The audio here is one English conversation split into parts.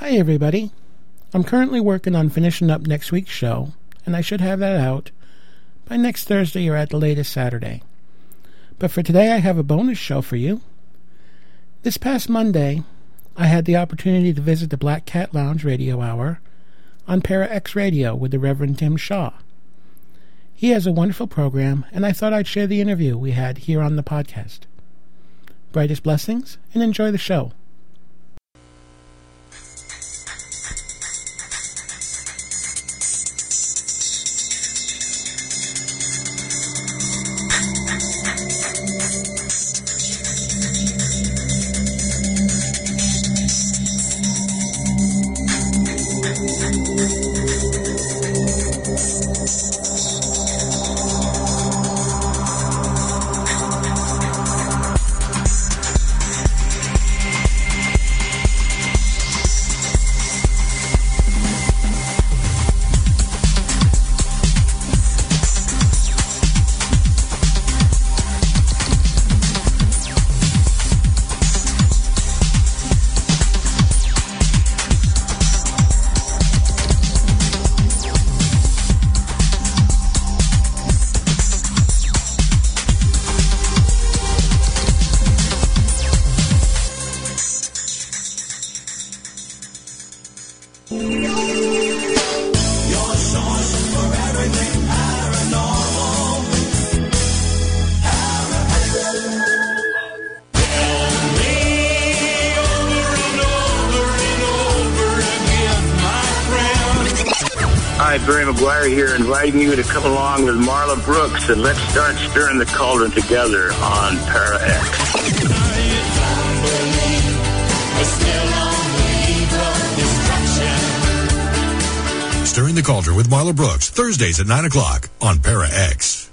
Hi, everybody. I'm currently working on finishing up next week's show, and I should have that out by next Thursday or at the latest Saturday. But for today, I have a bonus show for you. This past Monday, I had the opportunity to visit the Black Cat Lounge radio hour on Para X Radio with the Reverend Tim Shaw. He has a wonderful program, and I thought I'd share the interview we had here on the podcast. Brightest blessings, and enjoy the show. Along with Marla Brooks and let's start stirring the cauldron together on Para X. Stirring the Cauldron with Marla Brooks, Thursdays at 9 o'clock on Para X.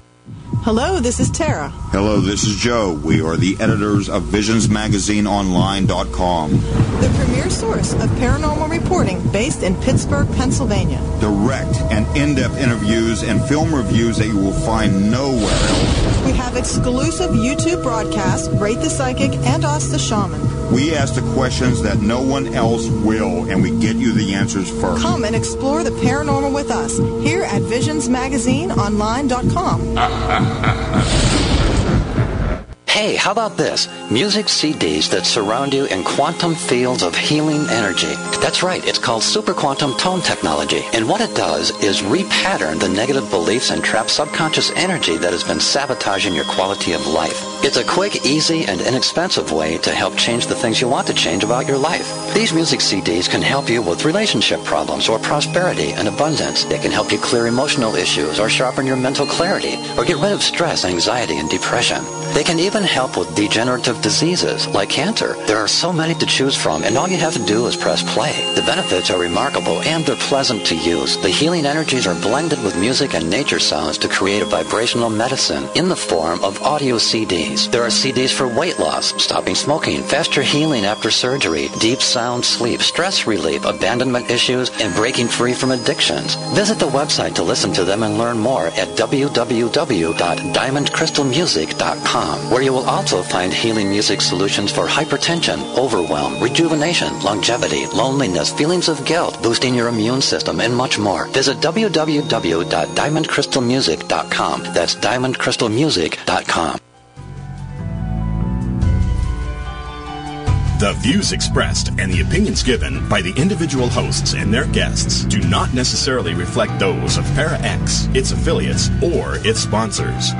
Hello, this is Tara. Hello, this is Joe. We are the editors of VisionsMagazineOnline.com. The premier source of paranormal reporting based in Pittsburgh, Pennsylvania. Direct and in-depth interviews and film reviews that you will find nowhere else. We have exclusive YouTube broadcasts, Rate the Psychic and Ask the Shaman. We ask the questions that no one else will, and we get you the answers first. Come and explore the paranormal with us here at VisionsMagazineOnline.com. Hey, how about this? Music CDs that surround you in quantum fields of healing energy. That's right, it's called super quantum tone technology. And what it does is repattern the negative beliefs and trap subconscious energy that has been sabotaging your quality of life. It's a quick, easy, and inexpensive way to help change the things you want to change about your life. These music CDs can help you with relationship problems or prosperity and abundance. They can help you clear emotional issues or sharpen your mental clarity or get rid of stress, anxiety, and depression. They can even help with degenerative diseases like cancer. There are so many to choose from, and all you have to do is press play. The benefits are remarkable and they're pleasant to use. The healing energies are blended with music and nature sounds to create a vibrational medicine in the form of audio CDs. There are CDs for weight loss, stopping smoking, faster healing after surgery, deep sound sleep, stress relief, abandonment issues, and breaking free from addictions. Visit the website to listen to them and learn more at www.diamondcrystalmusic.com, Um, where you will also find healing music solutions for hypertension, overwhelm, rejuvenation, longevity, loneliness, feelings of guilt, boosting your immune system, and much more. Visit www.diamondcrystalmusic.com. That's diamondcrystalmusic.com. The views expressed and the opinions given by the individual hosts and their guests do not necessarily reflect those of Para X, its affiliates, or its sponsors.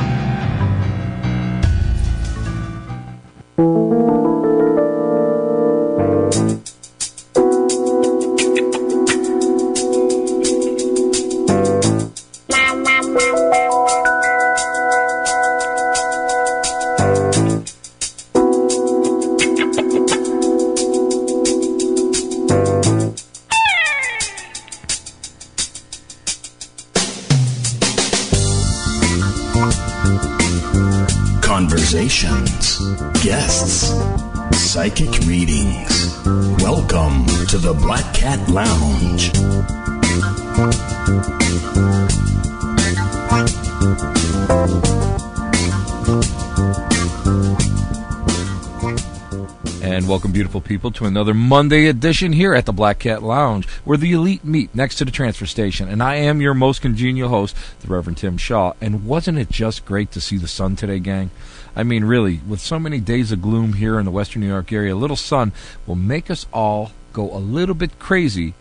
Beautiful people, to another Monday edition here at the Black Cat Lounge, where the elite meet next to the transfer station. And I am your most congenial host, the Reverend Tim Shaw. And wasn't it just great to see the sun today, gang? I mean, really, with so many days of gloom here in the western New York area, a little sun will make us all go a little bit crazy.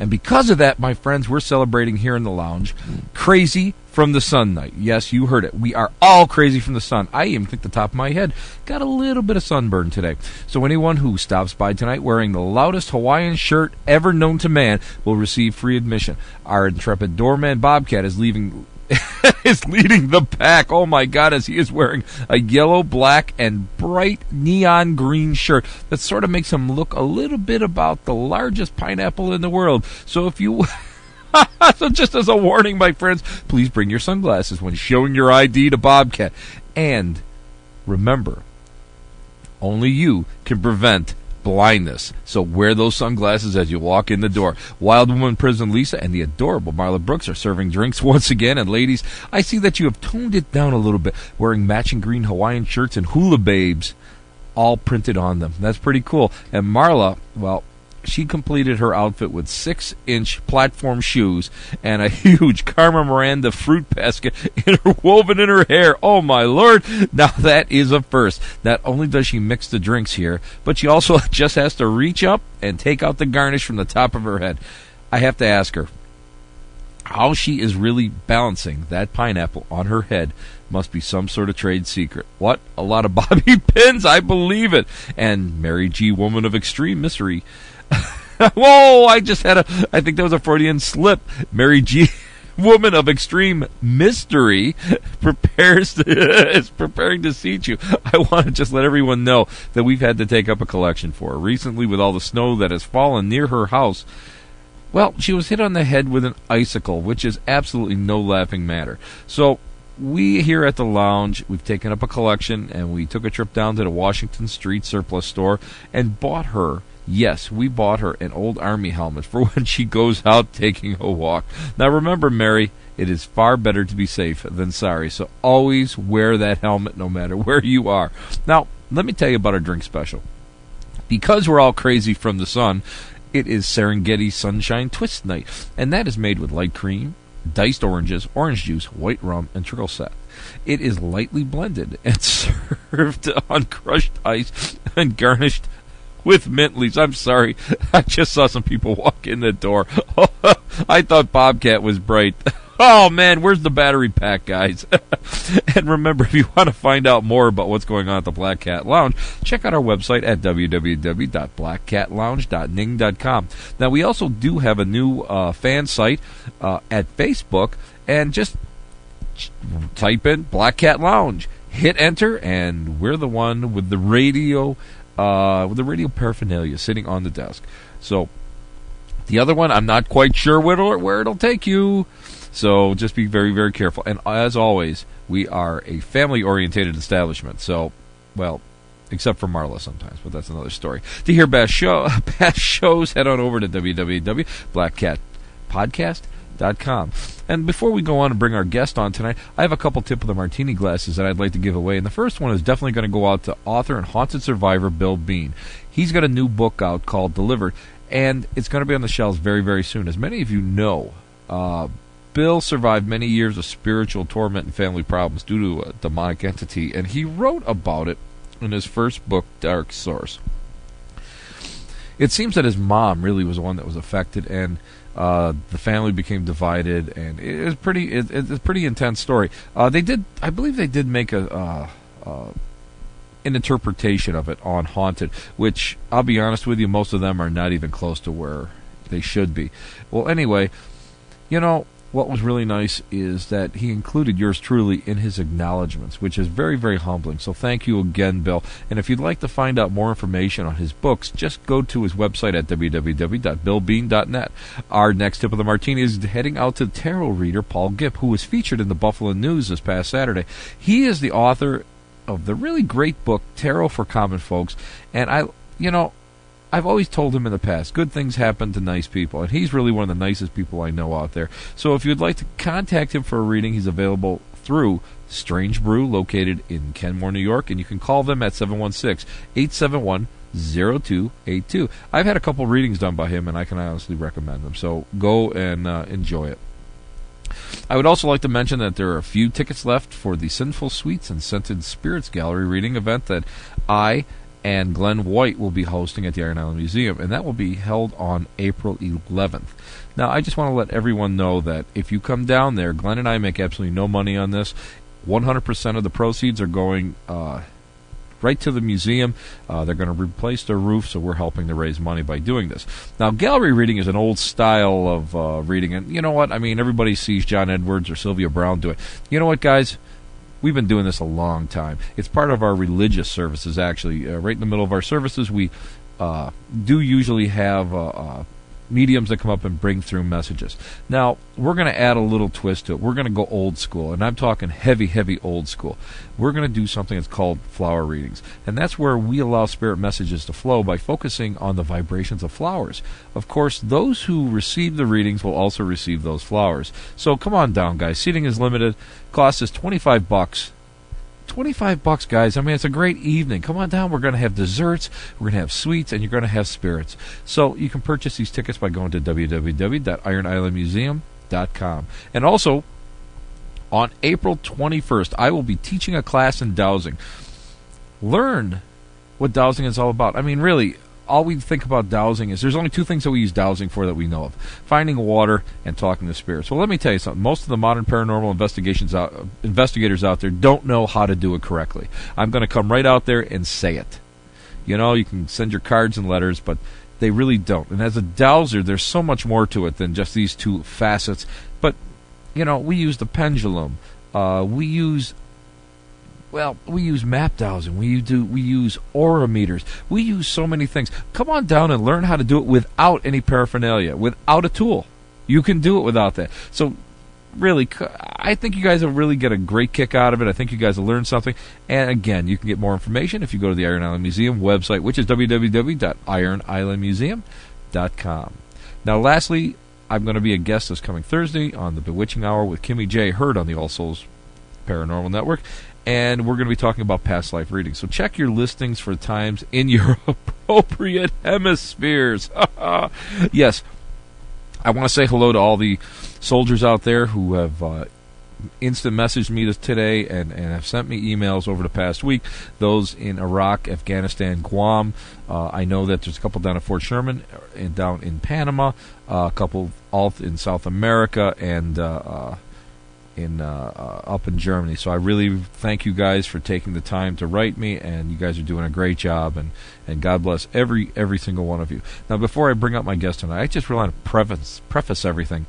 And because of that, my friends, we're celebrating here in the lounge Crazy from the Sun Night. Yes, you heard it. We are all crazy from the sun. I even think the top of my head got a little bit of sunburn today. So anyone who stops by tonight wearing the loudest Hawaiian shirt ever known to man will receive free admission. Our intrepid doorman Bobcat is leaving is leading the pack. Oh my God, as he is wearing a yellow, black, and bright neon green shirt that sort of makes him look a little bit about the largest pineapple in the world. So if you. so just as a warning, my friends, please bring your sunglasses when showing your ID to Bobcat. And remember, only you can prevent blindness. So wear those sunglasses as you walk in the door. Wild Woman Prison Lisa and the adorable Marla Brooks are serving drinks once again. And ladies, I see that you have toned it down a little bit, wearing matching green Hawaiian shirts and hula babes all printed on them. That's pretty cool. And Marla, well, she completed her outfit with six inch platform shoes and a huge Carmen Miranda fruit basket interwoven in her hair. Oh my lord! Now that is a first. Not only does she mix the drinks here, but she also just has to reach up and take out the garnish from the top of her head. I have to ask her how she is really balancing that pineapple on her head must be some sort of trade secret. What? A lot of bobby pins? I believe it. And Mary G, woman of extreme misery. Whoa! I just had a. I think that was a Freudian slip. Mary G, woman of extreme mystery, prepares to, is preparing to seat you. I want to just let everyone know that we've had to take up a collection for her recently with all the snow that has fallen near her house. Well, she was hit on the head with an icicle, which is absolutely no laughing matter. So we here at the lounge, we've taken up a collection and we took a trip down to the Washington Street surplus store and bought her Yes, we bought her an old army helmet for when she goes out taking a walk. Now remember, Mary, it is far better to be safe than sorry, so always wear that helmet no matter where you are. Now, let me tell you about our drink special. Because we're all crazy from the sun, it is Serengeti Sunshine Twist Night, and that is made with light cream, diced oranges, orange juice, white rum, and triple sec. It is lightly blended and served on crushed ice and garnished with mint leaves. I'm sorry. I just saw some people walk in the door. I thought Bobcat was bright. Oh man, where's the battery pack, guys? and remember, if you want to find out more about what's going on at the Black Cat Lounge, check out our website at www.blackcatlounge.ning.com. Now, we also do have a new uh, fan site uh, at Facebook, and just type in Black Cat Lounge, hit enter, and we're the one with the radio uh, with the radio paraphernalia sitting on the desk. So the other one, I'm not quite sure where it'll, where it'll take you. So just be very, very careful. And as always, we are a family orientated establishment. So, well, except for Marla sometimes, but that's another story. To hear past, show, past shows, head on over to www.blackcatpodcast.com Com. And before we go on and bring our guest on tonight, I have a couple tip of the martini glasses that I'd like to give away. And the first one is definitely going to go out to author and haunted survivor Bill Bean. He's got a new book out called Delivered, and it's going to be on the shelves very, very soon. As many of you know, uh, Bill survived many years of spiritual torment and family problems due to a demonic entity, and he wrote about it in his first book, Dark Source. It seems that his mom really was the one that was affected, and uh, the family became divided, and it was pretty. It, it's a pretty intense story. Uh, they did, I believe, they did make a uh, uh, an interpretation of it on Haunted, which I'll be honest with you, most of them are not even close to where they should be. Well, anyway, you know, what was really nice is that he included yours truly in his acknowledgments, which is very, very humbling. So thank you again, Bill. And if you'd like to find out more information on his books, just go to his website at www.billbean.net. Our next tip of the martini is heading out to tarot reader Paul Gipp, who was featured in the Buffalo News this past Saturday. He is the author of the really great book Tarot for Common Folks, and I, you know, I've always told him in the past, good things happen to nice people, and he's really one of the nicest people I know out there. So if you'd like to contact him for a reading, he's available through Strange Brew, located in Kenmore, New York, and you can call them at 716 871 0282. I've had a couple readings done by him, and I can honestly recommend them. So go and uh, enjoy it. I would also like to mention that there are a few tickets left for the Sinful Sweets and Scented Spirits Gallery reading event that I and Glenn White will be hosting at the Iron Island Museum, and that will be held on April 11th. Now, I just want to let everyone know that if you come down there, Glenn and I make absolutely no money on this. 100% of the proceeds are going uh, right to the museum. Uh, they're going to replace their roof, so we're helping to raise money by doing this. Now, gallery reading is an old style of uh, reading, and you know what? I mean, everybody sees John Edwards or Sylvia Browne do it. You know what, guys? We've been doing this a long time. It's part of our religious services, actually. Uh, right in the middle of our services, we uh, do usually have mediums that come up and bring through messages. Now, we're going to add a little twist to it. We're going to go old school, and I'm talking heavy, heavy old school. We're going to do something that's called flower readings, and that's where we allow spirit messages to flow by focusing on the vibrations of flowers. Of course, those who receive the readings will also receive those flowers. So come on down, guys. Seating is limited. Cost is 25 bucks 25 bucks, guys. I mean, it's a great evening. Come on down. We're going to have desserts, we're going to have sweets, and you're going to have spirits. So you can purchase these tickets by going to www.ironislandmuseum.com. And also, on April 21st, I will be teaching a class in dowsing. Learn what dowsing is all about. I mean, really, all we think about dowsing is there's only two things that we use dowsing for that we know of finding water and talking to spirits. Well, let me tell you something. Most of the modern paranormal investigations out, investigators out there don't know how to do it correctly. I'm going to come right out there and say it. You know, you can send your cards and letters, but they really don't. And as a dowser, there's so much more to it than just these two facets. But, you know, we use the pendulum. Uh, we use well, we use map dowsing. We do we use aura meters. We use so many things. Come on down and learn how to do it without any paraphernalia, without a tool. You can do it without that. So really I think you guys will really get a great kick out of it. I think you guys will learn something. And again, you can get more information if you go to the Iron Island Museum website, which is www.ironislandmuseum.com. Now, lastly, I'm going to be a guest this coming Thursday on the Bewitching Hour with Kimmy J. Heard on the All Souls Paranormal Network and we're going to be talking about past life readings. So check your listings for times in your appropriate hemispheres. yes, I want to say hello to all the soldiers out there who have uh, instant messaged me today and, and have sent me emails over the past week. Those in Iraq, Afghanistan, Guam. Uh, I know that there's a couple down at Fort Sherman and down in Panama, uh, a couple all in South America, and uh, uh, in uh, uh, up in Germany. So I really thank you guys for taking the time to write me, and you guys are doing a great job. And, and God bless every every single one of you. Now, before I bring up my guest tonight, I just really want to preface preface everything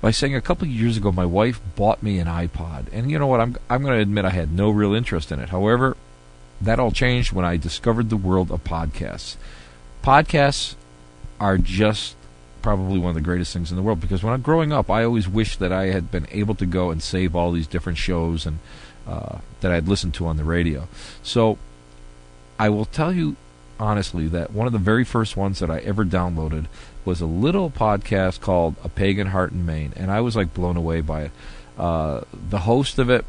by saying a couple of years ago, my wife bought me an iPod, and you know what? I'm I'm going to admit I had no real interest in it. However, that all changed when I discovered the world of podcasts. Podcasts are just probably one of the greatest things in the world because when I'm growing up, I always wished that I had been able to go and save all these different shows and uh, that I'd listened to on the radio. So I will tell you honestly that one of the very first ones that I ever downloaded was a little podcast called A Pagan Heart in Maine, and I was like blown away by it. Uh, the host of it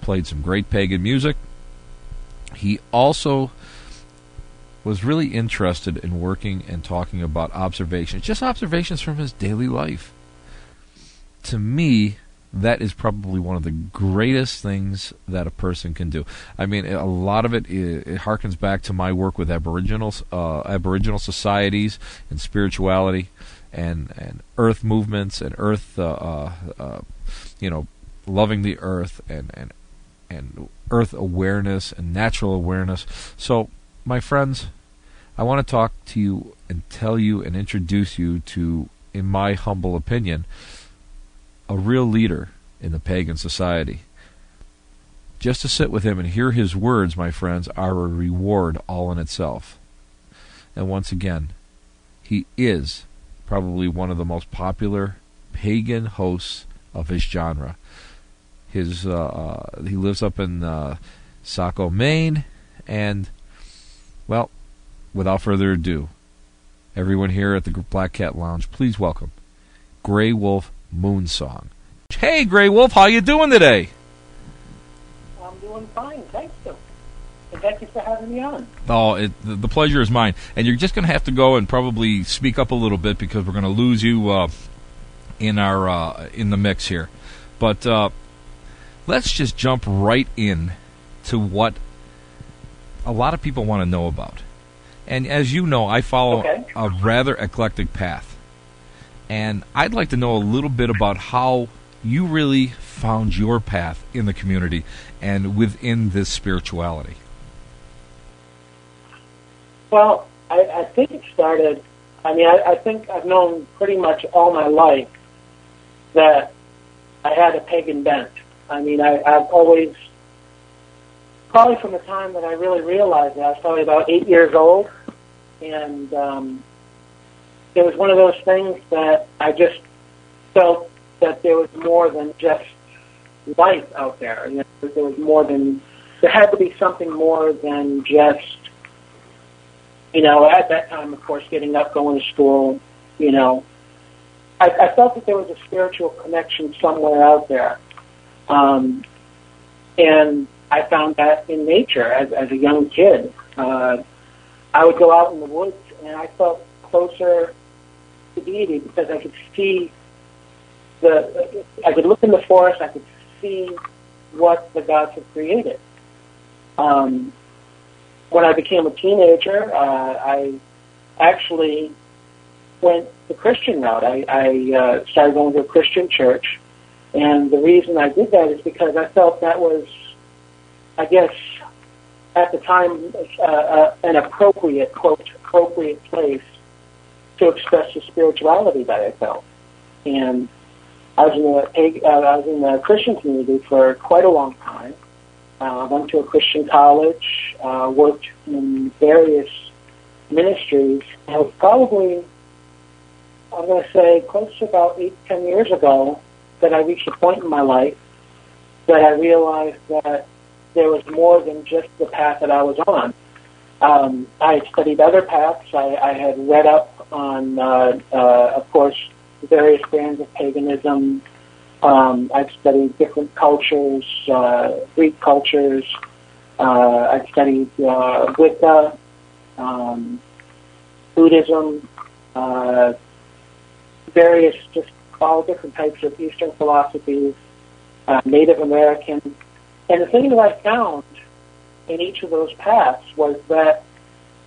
played some great pagan music. He also was really interested in working and talking about observations, just observations from his daily life. To me, that is probably one of the greatest things that a person can do. I mean, a lot of it, it, harkens back to my work with Aboriginal uh, Aboriginal societies and spirituality, and and earth movements and earth, uh, uh, uh you know, loving the earth and and and earth awareness and natural awareness. So my friends, I want to talk to you and tell you and introduce you to, in my humble opinion, a real leader in the pagan society. Just to sit with him and hear his words, my friends, are a reward all in itself. And once again, he is probably one of the most popular pagan hosts of his genre. His uh, uh, he lives up in uh, Saco, Maine, and well, without further ado, everyone here at the Black Cat Lounge, please welcome Grey Wolf Moonsong. Hey, Grey Wolf, how you doing today? I'm doing fine, thank you. It's thank you for having me on. Oh, it, the, the pleasure is mine. And you're just going to have to go and probably speak up a little bit because we're going to lose you uh, in our uh, in the mix here. But uh, let's just jump right in to what a lot of people want to know about. And as you know, I follow Okay. a rather eclectic path. And I'd like to know a little bit about how you really found your path in the community and within this spirituality. Well, I, I think it started. I mean, I, I think I've known pretty much all my life that I had a pagan bent. I mean, I, I've always, probably from the time that I really realized it, I was probably about eight years old, and um, it was one of those things that I just felt that there was more than just life out there. You know, there was more than there had to be something more than just you know, at that time, of course, getting up, going to school, you know, I, I felt that there was a spiritual connection somewhere out there. Um, and I found that in nature as, as a young kid. Uh, I would go out in the woods and I felt closer to deity because I could see the, I could look in the forest, I could see what the gods had created. Um, when I became a teenager, uh, I actually went the Christian route. I, I uh, started going to a Christian church, and the reason I did that is because I felt that was, I guess, at the time, uh, uh, an appropriate quote appropriate place to express the spirituality that I felt. And I was in the uh, I was in the Christian community for quite a long time. Uh, went to a Christian college, uh, worked in various ministries, and was probably, I'm going to say, close to about eight, ten years ago that I reached a point in my life that I realized that there was more than just the path that I was on. Um, I had studied other paths. I, I had read up on, uh, uh, of course, various brands of paganism, um, I've studied different cultures, uh, Greek cultures. Uh, I've studied uh, Wicca, um, Buddhism, uh, various, just all different types of Eastern philosophies, uh, Native American. And the thing that I found in each of those paths was that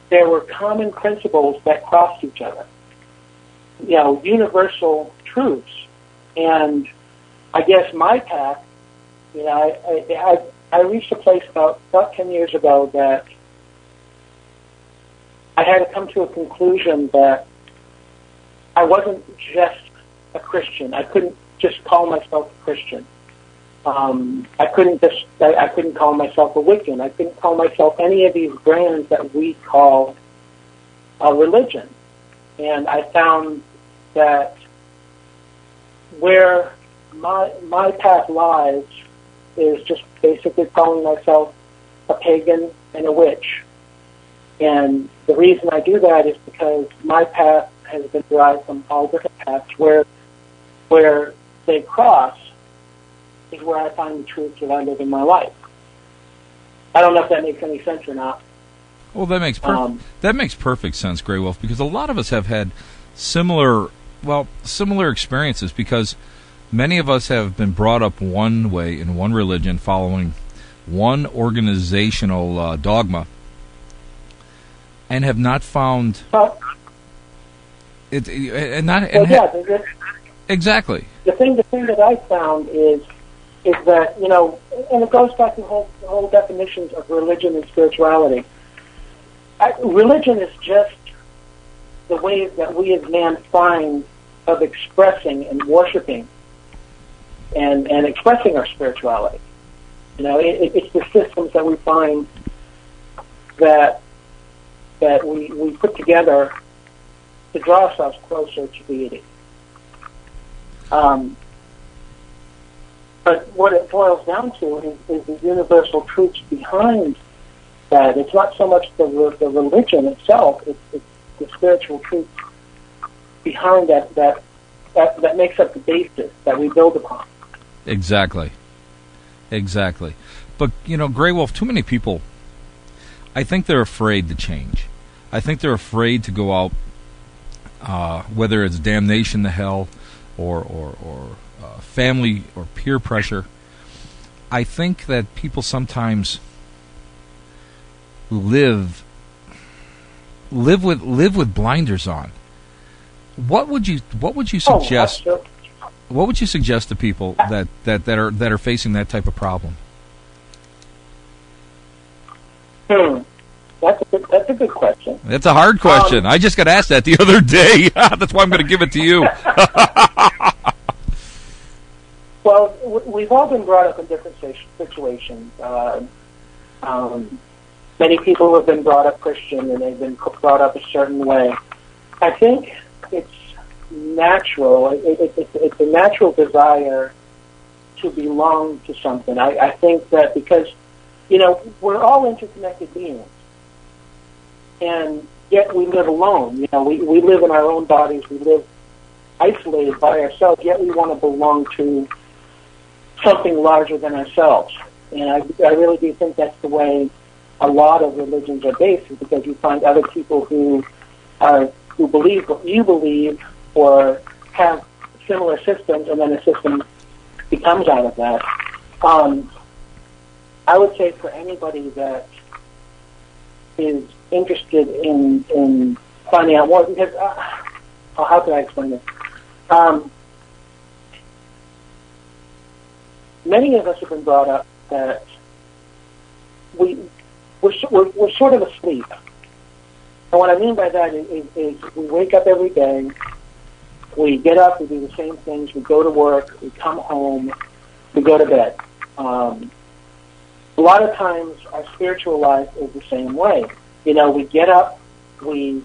there were common principles that crossed each other. You know, universal truths. And I guess my path, you know, I, I, I reached a place about, about 10 years ago that I had to come to a conclusion that I wasn't just a Christian. I couldn't just call myself a Christian. Um, I couldn't just, I, I couldn't call myself a Wiccan. I couldn't call myself any of these brands that we call a religion. And I found that where my my path lies is just basically calling myself a pagan and a witch. And the reason I do that is because my path has been derived from all different paths where where they cross is where I find the truth that I live in my life. I don't know if that makes any sense or not. Well, that makes per- Um, that makes perfect sense, Grey Wolf, because a lot of us have had similar, well, similar experiences. Because many of us have been brought up one way in one religion, following one organizational uh, dogma, and have not found it, and not well, yeah, ha- exactly. the thing the thing that I found is is that you know, and it goes back to the whole the whole definitions of religion and spirituality. I, religion is just the way that we as man find of expressing and worshiping and and expressing our spirituality. You know, it, it, it's the systems that we find that that we, we put together to draw ourselves closer to deity. Um, but what it boils down to is, is the universal truths behind that. It's not so much the, the religion itself; it's, it's the spiritual truth behind that, that that that makes up the basis that we build upon. Exactly. Exactly. But, you know, Grey Wolf, too many people I think they're afraid to change. I think they're afraid to go out, uh, whether it's damnation to hell, or or or uh, family or peer pressure. I think that people sometimes live live with live with blinders on. What would you What would you Oh, suggest? absolutely. what would you suggest to people that, that, that are that are facing that type of problem? Hmm. That's a good, that's a good question. That's a hard question. I just got asked that the other day. That's why I'm going to give it to you. Well, we've all been brought up in different situations. Uh, um, many people have been brought up Christian and they've been brought up a certain way. I think it's natural. It, it, it's, it's a natural desire to belong to something. I, I think that because, you know, we're all interconnected beings. And yet we live alone. You know, we, we live in our own bodies. We live isolated by ourselves, yet we want to belong to something larger than ourselves. And I, I really do think that's the way a lot of religions are based, is because you find other people who are who believe what you believe or have similar systems, and then a system becomes out of that. Um, I would say for anybody that is interested in in finding out more, because uh, oh, how can I explain this? Um, many of us have been brought up that we we're, we're, we're sort of asleep. And what I mean by that is, is, is we wake up every day, we get up, we do the same things, we go to work, we come home, we go to bed. Um, a lot of times our spiritual life is the same way. You know, we get up, we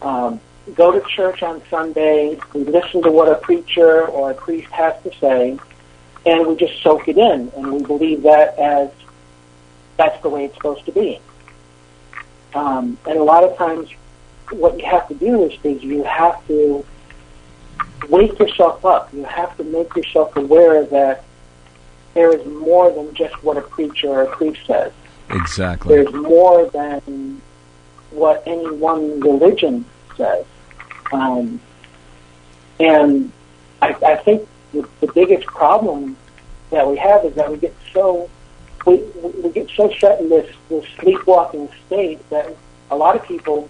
um, go to church on Sunday, we listen to what a preacher or a priest has to say, and we just soak it in, and we believe that as that's the way it's supposed to be. Um, and a lot of times, what you have to do is, is you have to wake yourself up. You have to make yourself aware that there is more than just what a preacher or a priest says. Exactly. There's more than what any one religion says. Um, and I, I think the, the biggest problem that we have is that we get so we, we get so set in this, this sleepwalking state that a lot of people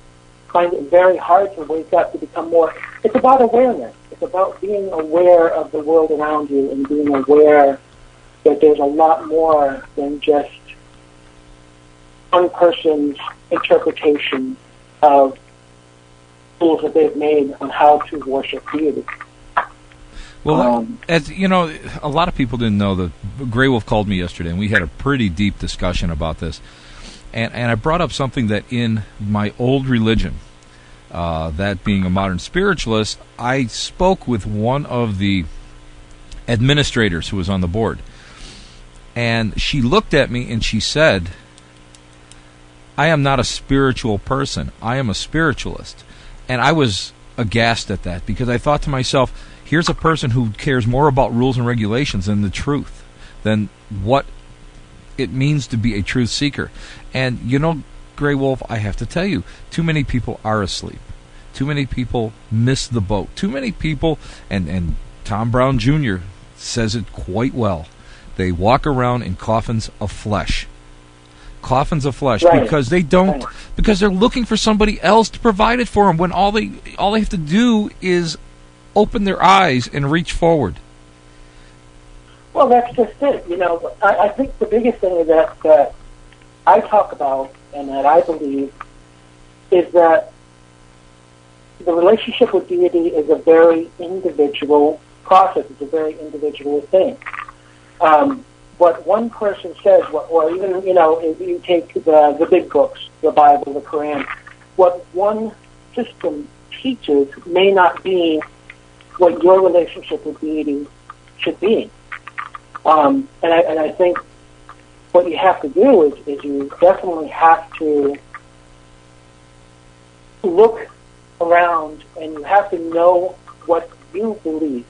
find it very hard to wake up to become more. It's about awareness. It's about being aware of the world around you and being aware that there's a lot more than just one person's interpretation of rules that they've made on how to worship deity. Well, Um, as you know, a lot of people didn't know that Grey Wolf called me yesterday, and we had a pretty deep discussion about this. And and I brought up something that in my old religion, uh, that being a modern spiritualist, I spoke with one of the administrators who was on the board, and she looked at me and she said, "I am not a spiritual person. I am a spiritualist," and I was aghast at that because I thought to myself here's a person who cares more about rules and regulations than the truth, than what it means to be a truth seeker. And you know, Grey Wolf, I have to tell you, too many people are asleep. Too many people miss the boat. Too many people, and, and Tom Brown Jr. says it quite well. They walk around in coffins of flesh. Coffins of flesh Right. because they don't because they're looking for somebody else to provide it for them when all they all they have to do is open their eyes and reach forward. Well, that's just it. You know, I, I think the biggest thing that that I talk about and that I believe is that the relationship with deity is a very individual process. It's a very individual thing. Um, what one person says, what, or even you know, if you take the the big books, the Bible, the Quran, what one system teaches may not be what your relationship with deity should be. Um, and, I, and I think what you have to do is, is you definitely have to look around and you have to know what you believe.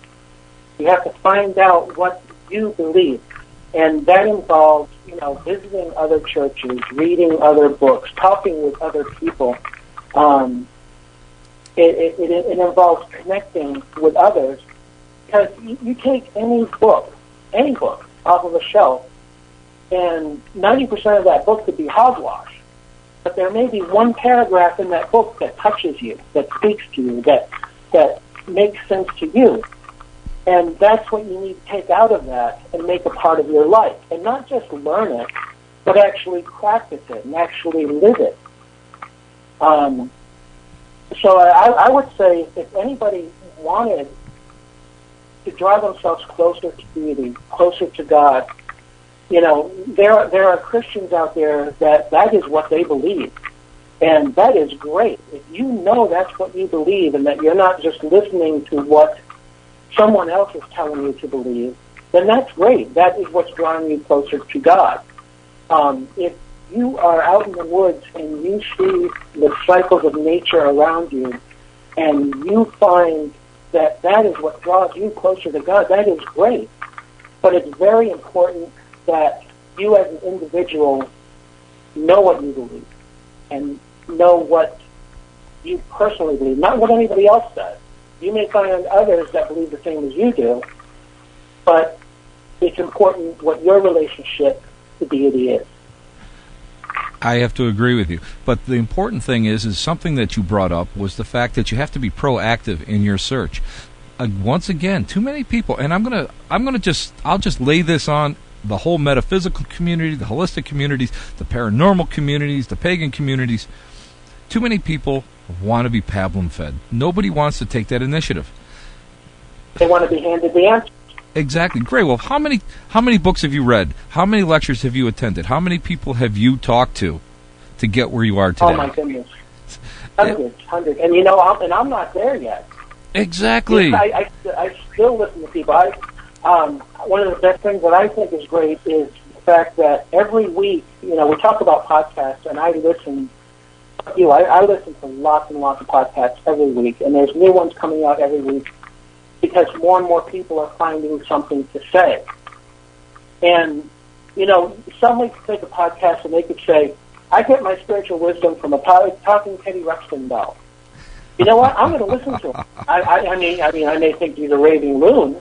You have to find out what you believe. And that involves you know, visiting other churches, reading other books, talking with other people. Um, it, it, it involves connecting with others because you, you take any book, any book off of a shelf, and 90% of that book could be hogwash. But there may be one paragraph in that book that touches you, that speaks to you, that, that makes sense to you. And that's what you need to take out of that and make a part of your life. And not just learn it, but actually practice it and actually live it. Um, so I, I would say if anybody wanted to draw themselves closer to deity, closer to God, you know, there there are Christians out there that that is what they believe, and that is great. If you know that's what you believe, and that you're not just listening to what someone else is telling you to believe, then that's great. That is what's drawing you closer to God. Um, if you are out in the woods and you see the cycles of nature around you, and you find that that is what draws you closer to God, that is great. But it's very important that you as an individual know what you believe and know what you personally believe, not what anybody else says. You may find others that believe the same as you do, but it's important what your relationship to deity is. I have to agree with you. But the important thing is, is something that you brought up was the fact that you have to be proactive in your search. Uh, once again, too many people, and I'm gonna, I'm gonna just, I'll just lay this on the whole metaphysical community, the holistic communities, the paranormal communities, the pagan communities. Too many people want to be pablum fed. Nobody wants to take that initiative. They want to be handed the answer. Exactly. Great. Well, how many how many books have you read? How many lectures have you attended? How many people have you talked to to get where you are today? Oh my goodness, hundreds, hundreds, and you know, I'm, and I'm not there yet. Exactly. I, I, I still listen to people. I, um, one of the best things that I think is great is the fact that every week, you know, we talk about podcasts, and I listen. You, know, I, I listen to lots and lots of podcasts every week, and there's new ones coming out every week because more and more people are finding something to say. And, you know, somebody could take a podcast and they could say, I get my spiritual wisdom from a talking Teddy Ruxpin doll. You know what? I'm going to listen to him. I, I, I mean, I mean, I may think he's a raving loon,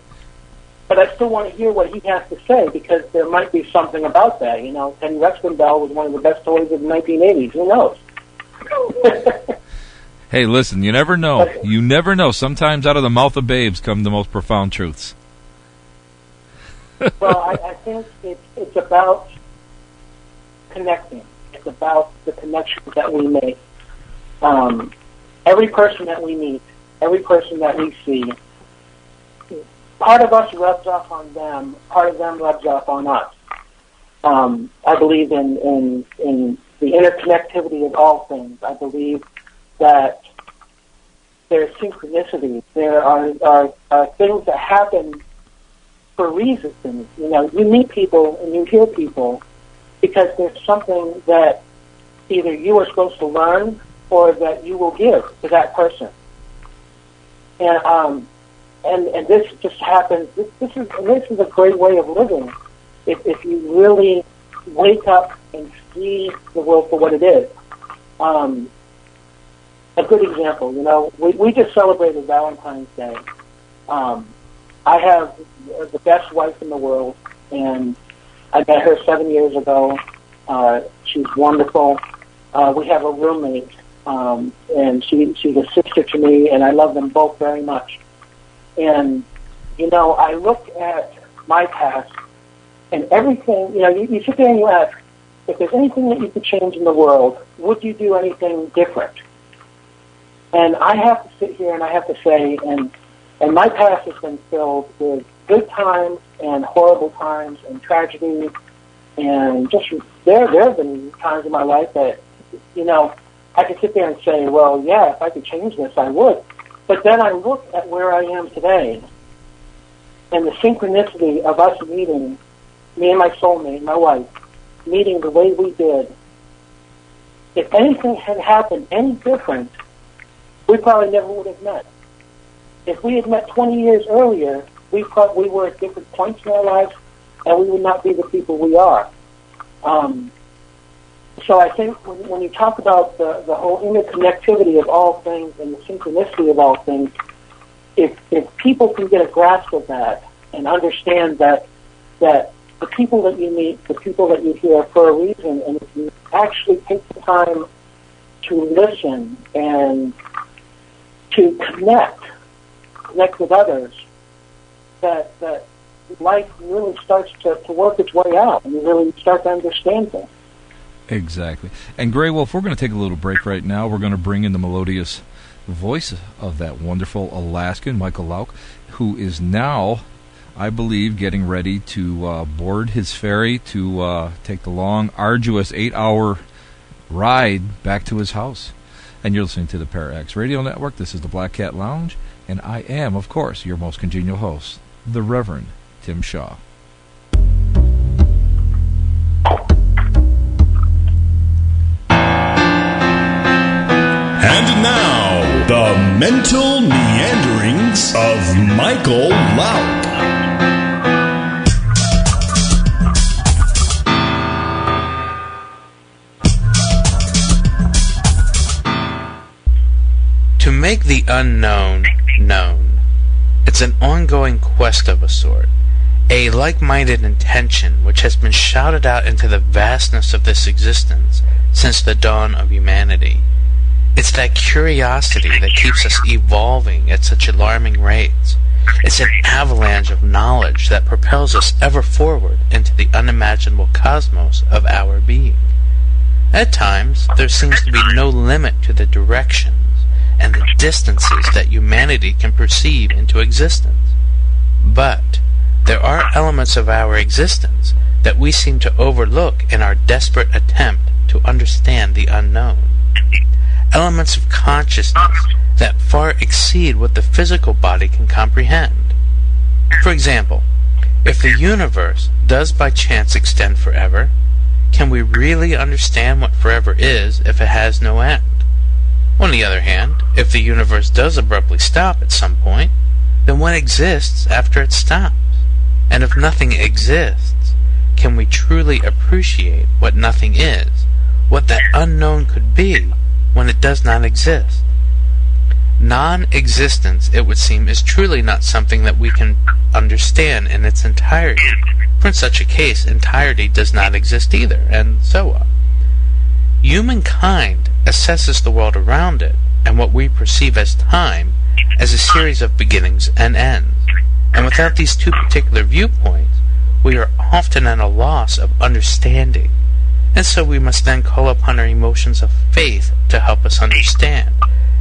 but I still want to hear what he has to say because there might be something about that. You know, Teddy Ruxpin doll was one of the best toys of the 1980s. Who knows? Hey, listen, you never know. You never know. Sometimes out of the mouth of babes come the most profound truths. well, I, I think it's, it's about connecting. It's about the connections that we make. Um, every person that we meet, every person that we see, part of us rubs off on them, part of them rubs off on us. Um, I believe in, in, in the interconnectivity of all things. I believe that there's synchronicity. There are, are, are things that happen for reasons. You know, you meet people and you hear people because there's something that either you are supposed to learn or that you will give to that person. And um, and and this just happens. This, this is this is a great way of living. If, if you really wake up and see the world for what it is. Um, a good example. You know, we, we just celebrated Valentine's Day. Um, I have the best wife in the world, and I met her seven years ago. Uh, she's wonderful. Uh, we have a roommate, um, and she she's a sister to me, and I love them both very much. And you know, I look at my past and everything. You know, you, you sit there and you ask, if there's anything that you could change in the world, would you do anything different? And I have to sit here and I have to say, and and my past has been filled with good times and horrible times and tragedy, and just there there have been times in my life that you know I could sit there and say, well, yeah, if I could change this, I would. But then I look at where I am today, and the synchronicity of us meeting, me and my soulmate, my wife, meeting the way we did. If anything had happened any different, we probably never would have met. If we had met 20 years earlier, we probably we were at different points in our lives, and we would not be the people we are. Um, so I think when, when you talk about the, the whole interconnectivity of all things and the synchronicity of all things, if, if people can get a grasp of that and understand that that the people that you meet, the people that you hear for a reason, and if you actually take the time to listen and to connect, connect with others, that that life really starts to, to work its way out, and you really start to understand things. Exactly. And Grey Wolf, we're going to take a little break right now. We're going to bring in the melodious voice of that wonderful Alaskan, Michael Lauk, who is now, I believe, getting ready to uh, board his ferry to uh, take the long, arduous eight hour ride back to his house. And you're listening to the Para-X Radio Network. This is the Black Cat Lounge. And I am, of course, your most congenial host, the Reverend Tim Shaw. And now, the mental meanderings of Michael Lauk. Make the unknown known. It's an ongoing quest of a sort, a like-minded intention which has been shouted out into the vastness of this existence since the dawn of humanity. It's that curiosity that keeps us evolving at such alarming rates. It's an avalanche of knowledge that propels us ever forward into the unimaginable cosmos of our being. At times, there seems to be no limit to the directions and the distances that humanity can perceive into existence. But there are elements of our existence that we seem to overlook in our desperate attempt to understand the unknown. Elements of consciousness that far exceed what the physical body can comprehend. For example, if the universe does by chance extend forever, can we really understand what forever is if it has no end? On the other hand, if the universe does abruptly stop at some point, then what exists after it stops? And if nothing exists, can we truly appreciate what nothing is, what that unknown could be when it does not exist? Non-existence, it would seem, is truly not something that we can understand in its entirety. For in such a case, entirety does not exist either, and so on. Humankind assesses the world around it and what we perceive as time as a series of beginnings and ends. And without these two particular viewpoints, we are often at a loss of understanding. And so we must then call upon our emotions of faith to help us understand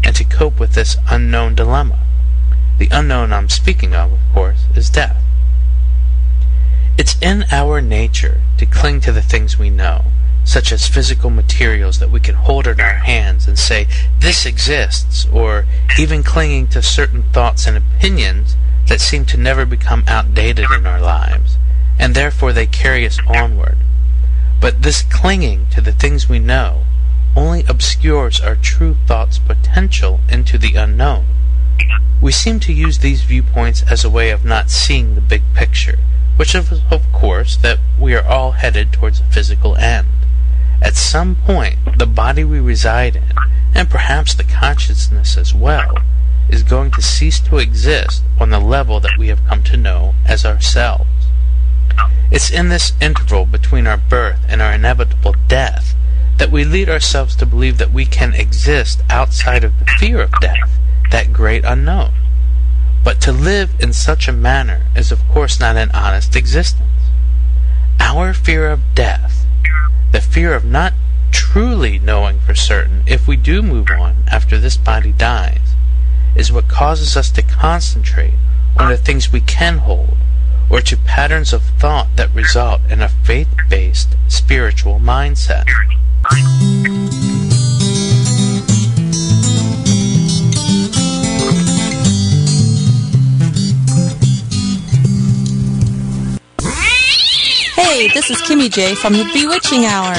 and to cope with this unknown dilemma. The unknown I'm speaking of, of course, is death. It's in our nature to cling to the things we know, such as physical materials that we can hold in our hands and say, this exists, or even clinging to certain thoughts and opinions that seem to never become outdated in our lives, and therefore they carry us onward. But this clinging to the things we know only obscures our true thought's potential into the unknown. We seem to use these viewpoints as a way of not seeing the big picture, which is, of course, that we are all headed towards a physical end. At some point, the body we reside in, and perhaps the consciousness as well, is going to cease to exist on the level that we have come to know as ourselves. It's in this interval between our birth and our inevitable death that we lead ourselves to believe that we can exist outside of the fear of death, that great unknown. But to live in such a manner is of course not an honest existence. Our fear of death, the fear of not truly knowing for certain if we do move on after this body dies, is what causes us to concentrate on the things we can hold, or to patterns of thought that result in a faith-based spiritual mindset. Hey, this is Kimmy J from the Bewitching Hour.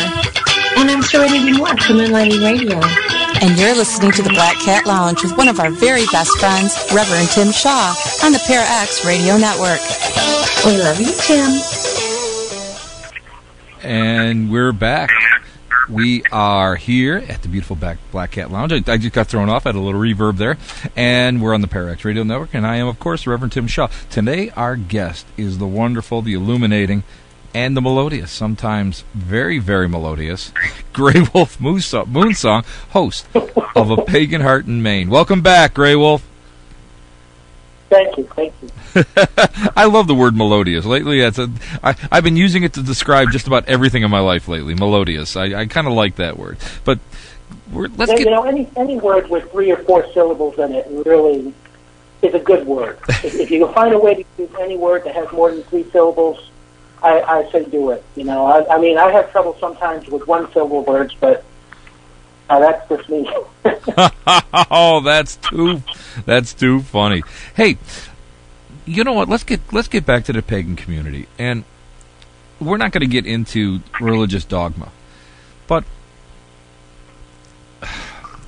And I'm Serenity Moore from Moonlighting Radio. And you're listening to the Black Cat Lounge with one of our very best friends, Reverend Tim Shaw, on the Para-X Radio Network. We love you, Tim. And we're back. We are here at the beautiful Black, Black Cat Lounge. I, I just got thrown off. I had a little reverb there. And we're on the Para-X Radio Network. And I am, of course, Reverend Tim Shaw. Today, our guest is the wonderful, the illuminating, and the melodious, sometimes very, very melodious, Grey Wolf Moonsong, host of A Pagan Heart in Maine. Welcome back, Grey Wolf. Thank you, thank you. I love the word melodious. Lately, it's a, I, I've been using it to describe just about everything in my life lately. Melodious. I, I kind of like that word. But we're, let's you get. know, any any word with three or four syllables in it really is a good word. if, if you can find a way to use any word that has more than three syllables, I, I say do it. You know, I, I mean, I have trouble sometimes with one syllable words, but uh, that's just me. oh, that's too that's too funny. Hey, you know what? Let's get let's get back to the pagan community, and we're not going to get into religious dogma, but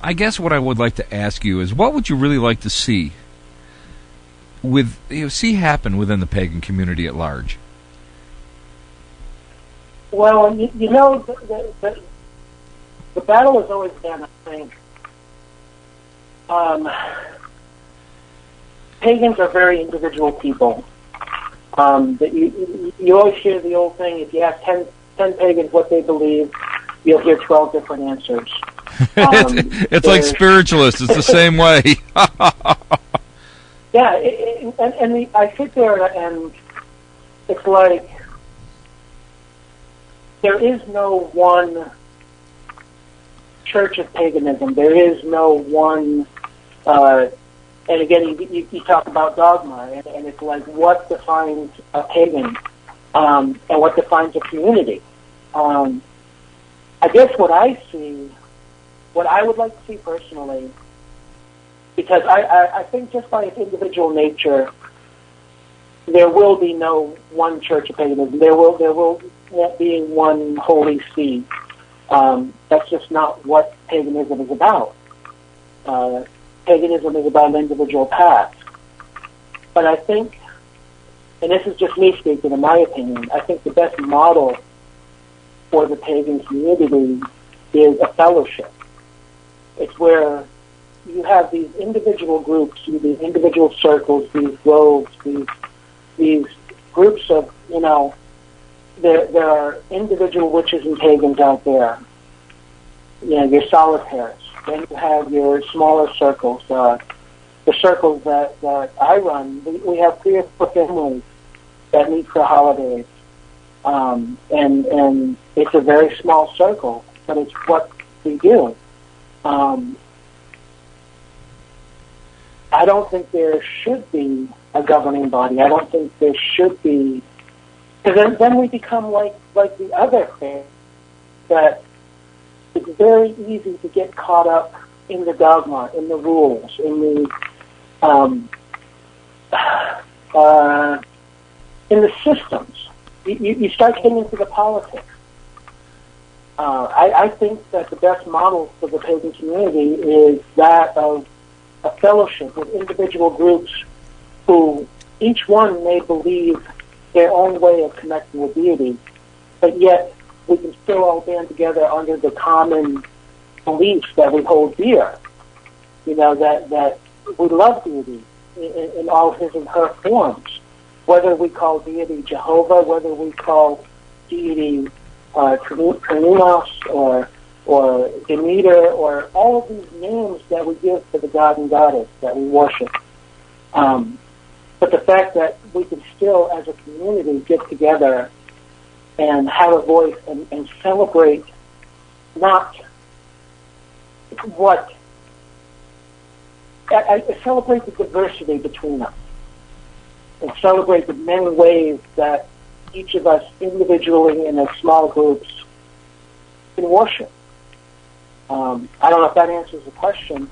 I guess what I would like to ask you is, what would you really like to see with you know, see happen within the pagan community at large? Well, you, you know, the, the, the battle has always been, I think, um, pagans are very individual people. Um, that you, you always hear the old thing: if you ask 10, 10 pagans what they believe, you'll hear twelve different answers. Um, it's like spiritualists. It's the same way. yeah, it, it, and, and the, I sit there and it's like there is no one church of paganism. There is no one. Uh, and again, you, you, talk about dogma, and, and it's like what defines a pagan um, and what defines a community. Um, I guess what I see, what I would like to see personally, because I, I, I think just by its individual nature, there will be no one church of paganism. There will there will be one holy see. Um, that's just not what paganism is about. Uh, paganism is about an individual path. But I think, and this is just me speaking, in my opinion, I think the best model for the pagan community is a fellowship. It's where you have these individual groups, these individual circles, these groves, these these groups of, you know, there there are individual witches and pagans out there. You know, your solitaires. Then you have your smaller circles. Uh, the circles that, that I run, we, we have three or four families that meet for holidays. Um, and and it's a very small circle, but it's what we do. Um, I don't think there should be a governing body. I don't think there should be, because then, then we become like like the other thing that it's very easy to get caught up in the dogma, in the rules, in the um, uh, in the systems. You, you start getting into the politics. Uh, I, I think that the best model for the pagan community is that of a fellowship with individual groups who each one may believe their own way of connecting with deity, but yet we can still all band together under the common beliefs that we hold dear. You know, that, that we love deity in, in all his and her forms. Whether we call deity Jehovah, whether we call deity uh, or or Demeter or all of these names that we give to the god and goddess that we worship. Um, but the fact that we can still, as a community, get together and have a voice and, and celebrate not what I, I celebrate the diversity between us and celebrate the many ways that each of us individually and as small groups can worship. Um, I don't know if that answers the question.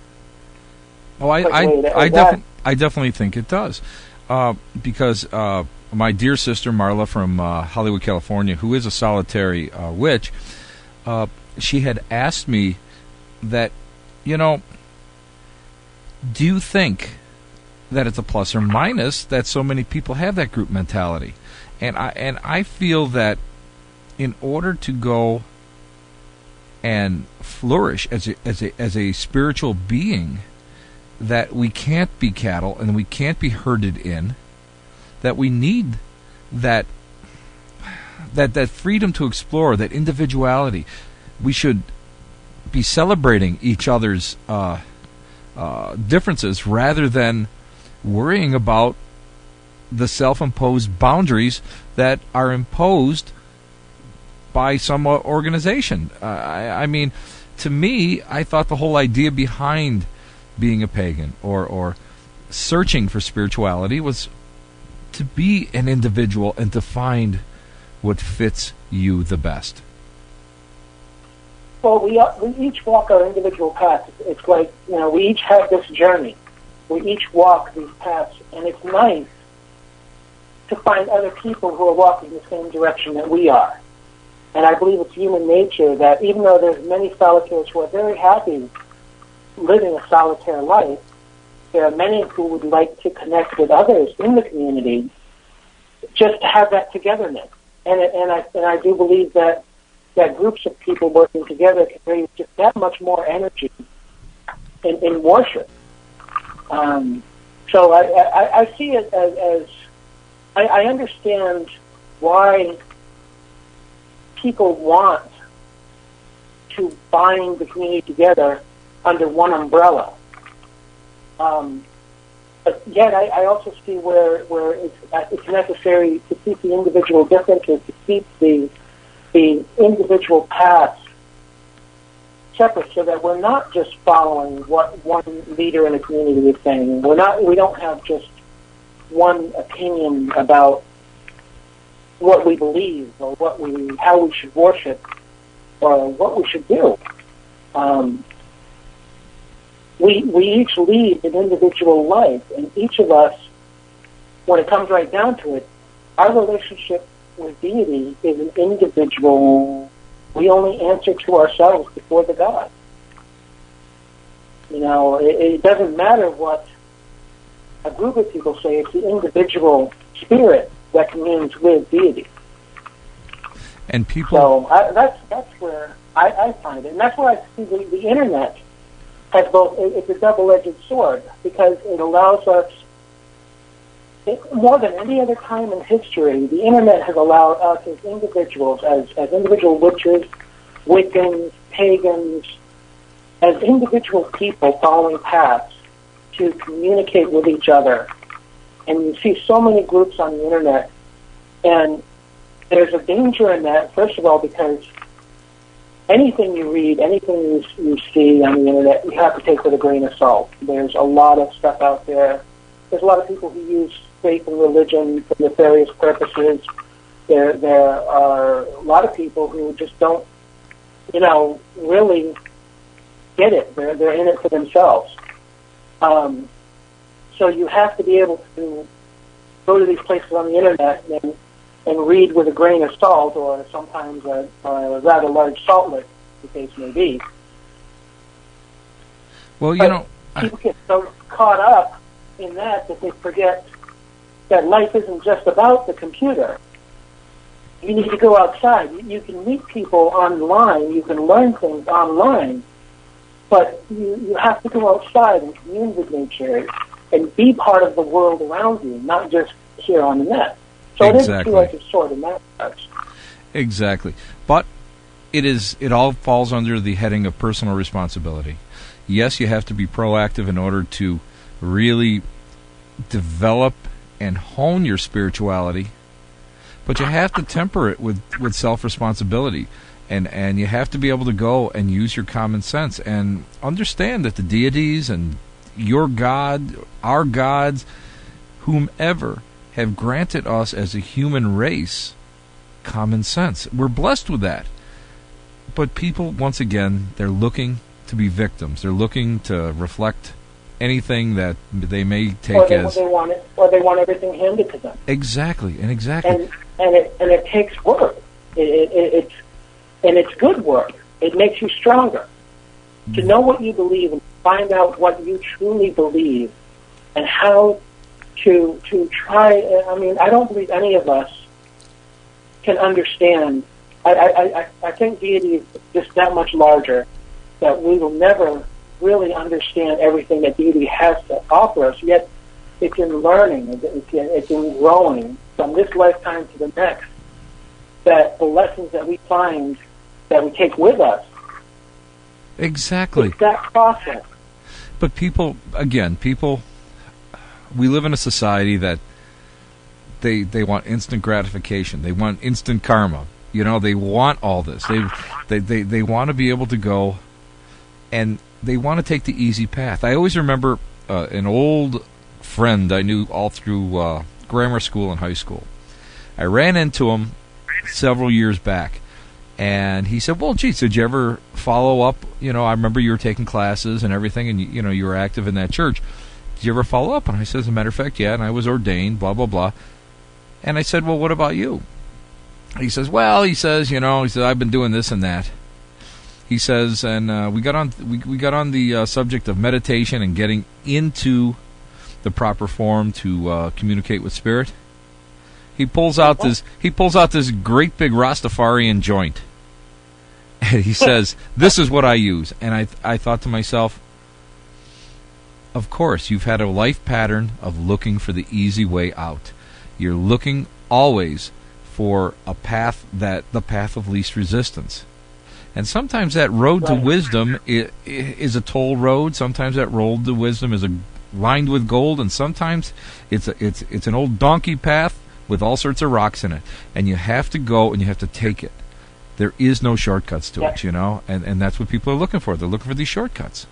Oh, I I, I, I definitely think it does, uh, because uh, my dear sister Marla from uh, Hollywood, California, who is a solitary uh, witch, uh, she had asked me that, you know, do you think that it's a plus or minus that so many people have that group mentality? And I and I feel that in order to go and flourish as a, as a as a spiritual being that we can't be cattle and we can't be herded in that we need that that that freedom to explore that individuality we should be celebrating each other's uh, uh, differences rather than worrying about the self-imposed boundaries that are imposed by some organization. Uh, I, I, mean, to me, I thought the whole idea behind being a pagan or or searching for spirituality was to be an individual and to find what fits you the best. Well, we, uh, we each walk our individual paths. It's like, you know, we each have this journey. We each walk these paths, and it's nice to find other people who are walking the same direction that we are. And I believe it's human nature that even though there's many solitaires who are very happy living a solitary life, there are many who would like to connect with others in the community just to have that togetherness. And, and, I, and I do believe that, that groups of people working together can bring just that much more energy in, in worship. Um, so I, I, I see it as, as I, I understand why people want to bind the community together under one umbrella. Um, but yet, I, I also see where where it's, uh, it's necessary to keep the individual differences, to keep the the individual paths separate, so that we're not just following what one leader in a community is saying. We're not. We don't have just one opinion about what we believe or what we how we should worship or what we should do. Um, we we each lead an individual life, and each of us, when it comes right down to it, our relationship with deity is an individual. We only answer to ourselves before the God. You know, it, it doesn't matter what a group of people say; it's the individual spirit that communes with deity. And people. So I, that's that's where I, I find it, and that's where I see the, the internet has both. It's a double-edged sword because it allows us. It, more than any other time in history, the internet has allowed us as individuals, as, as individual witches, Wiccans, pagans, as individual people following paths, to communicate with each other. And you see so many groups on the internet, and there's a danger in that, first of all, because anything you read, anything you, you see on the internet, you have to take with a grain of salt. There's a lot of stuff out there. There's a lot of people who use faith and religion for nefarious purposes. There, there are a lot of people who just don't, you know, really get it. They're, they're in it for themselves. Um, so you have to be able to go to these places on the internet and and read with a grain of salt, or sometimes a, a rather large salt lick, the case may be. Well, you but know, people I... get so caught up in that that they forget that life isn't just about the computer. You need to go outside. You, you can meet people online. You can learn things online, but you, you have to go outside and commune with nature and be part of the world around you, not just here on the net. So exactly. it is two-edged sword in that sense. Exactly, but it is it all falls under the heading of personal responsibility. Yes, you have to be proactive in order to really develop and hone your spirituality, but you have to temper it with, with self responsibility. And, and you have to be able to go and use your common sense and understand that the deities and your God, our gods, whomever have granted us as a human race common sense. We're blessed with that. But people, once again, they're looking to be victims. They're looking to reflect anything that they may take or they, as. They want it, or they want everything handed to them. Exactly, and exactly. And and it and it takes work. It, it, it, it's and it's good work. It makes you stronger. To mm. know what you believe and find out what you truly believe, and how to to try. I mean, I don't believe any of us can understand I, I, I, I think deity is just that much larger that we will never really understand everything that deity has to offer us. Yet it's in learning, it's in, it's in growing from this lifetime to the next that the lessons that we find that we take with us. Exactly. It's that process. But people, again, people, we live in a society that they they want instant gratification. They want instant karma. You know, they want all this. They they they, they want to be able to go and they want to take the easy path. I always remember uh, an old friend I knew all through uh, grammar school and high school. I ran into him several years back, and he said, "Well, geez, did you ever follow up? You know, I remember you were taking classes and everything, and you, you know you were active in that church. Did you ever follow up?" And I said, "As a matter of fact, yeah." And I was ordained, blah blah blah. And I said, "Well, what about you?" He says, "Well, he says, you know, he said I've been doing this and that." He says, and uh, we got on we we got on the uh, subject of meditation and getting into the proper form to uh, communicate with spirit. He pulls out this he pulls out this great big Rastafarian joint. And he says, "This is what I use." And I I thought to myself, of course, you've had a life pattern of looking for the easy way out. You're looking always for a path that the path of least resistance. And sometimes that road to wisdom is, a toll road. Sometimes that road to wisdom is a lined with gold, and sometimes it's a, it's it's an old donkey path with all sorts of rocks in it, and you have to go and you have to take it. There is no shortcuts to it, you know, and and that's what people are looking for. They're looking for these shortcuts.